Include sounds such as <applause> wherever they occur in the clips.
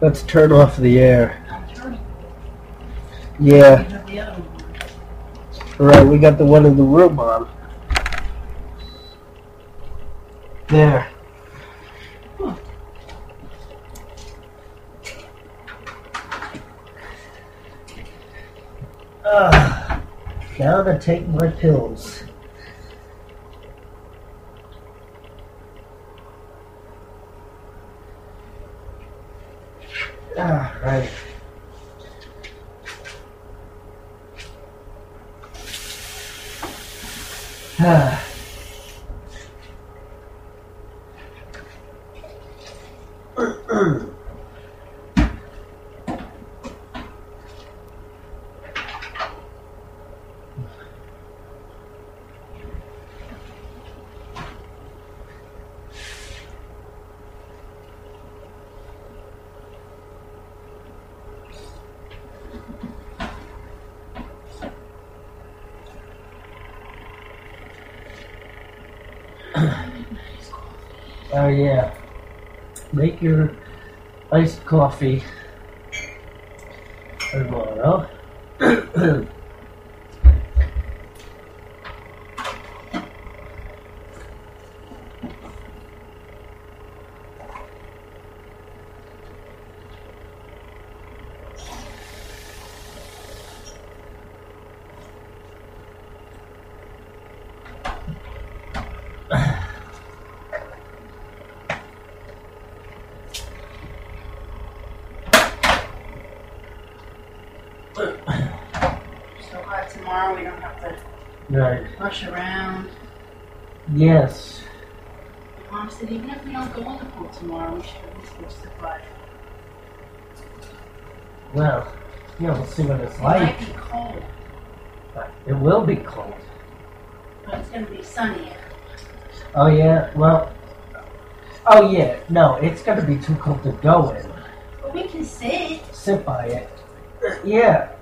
Let's turn off the air. Yeah, right. We got the one in the room on. There. Now to take my pills. Ah, right. Ah. <sighs> <sighs> Oh yeah. Make your iced coffee tomorrow. <clears throat> So hot tomorrow, we don't have to right. rush around. Yes. Mom said even if we don't go on the pool tomorrow, we should at least go to survive. Well, yeah, we'll see what it's It might be cold, But It will be cold. but it's gonna be sunny. Oh yeah. Well. Oh yeah. No, it's gonna be too cold to go in. But we can sit. Sit by it. Yeah.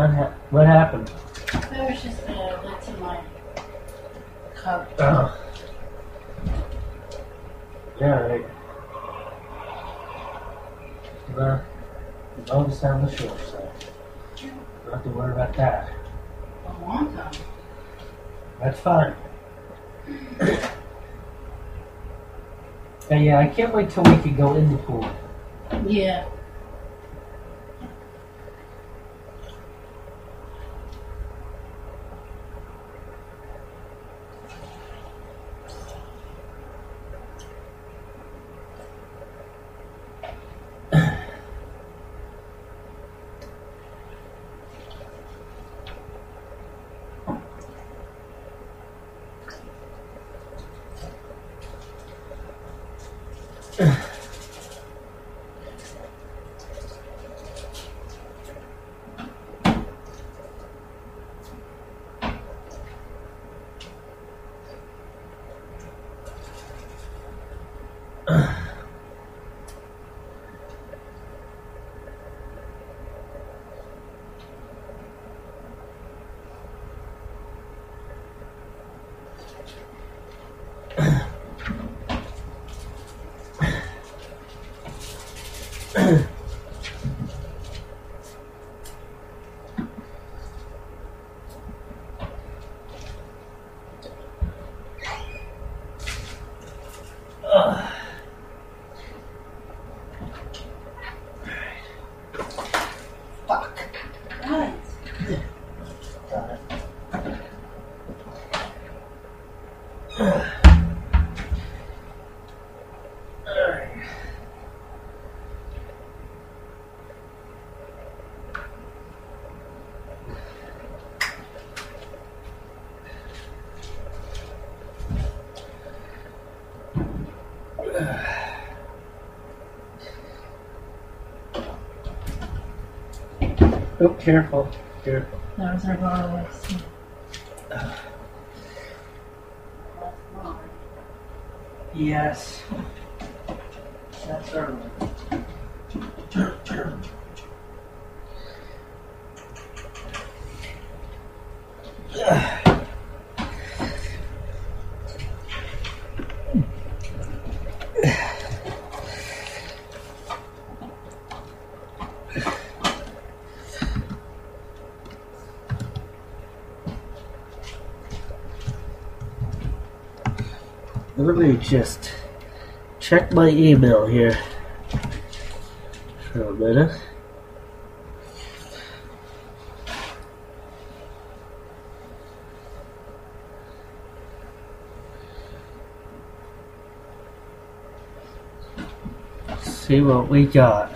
What, ha- what happened? There was just uh, to my cup. Oh. Yeah, right. Well, it's always down the shore, so don't have to worry about that. A long time. That's fine. Yeah, I can't wait till we can go in the pool. Yeah. Fuck. What? <coughs> Oh, careful. Careful. That was our bar. Yes. That's our early. <sighs> <sighs> <sighs> Let me just check my email here for a minute. See what we got.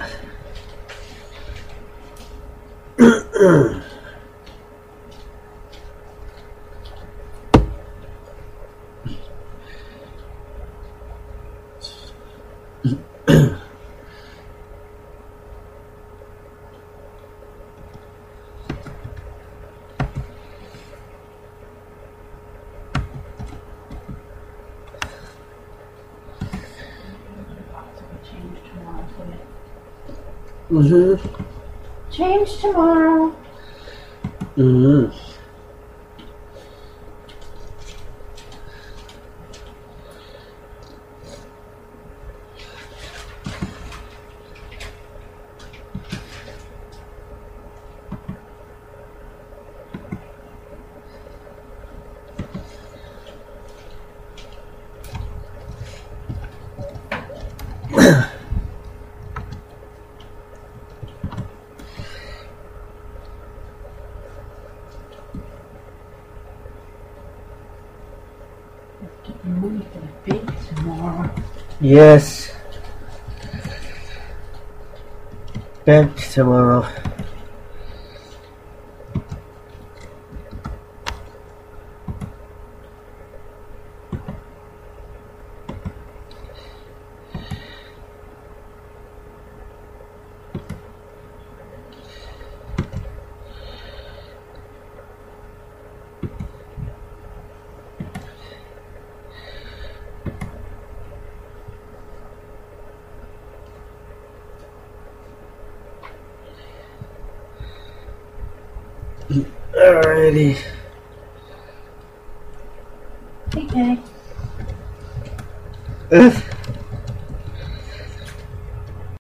<clears throat> Possibly change tomorrow, couldn't it? Mm-hmm. Change tomorrow. Mm-hmm. Tomorrow. Yes. Back tomorrow. Alrighty. Hey, Kay. Ugh.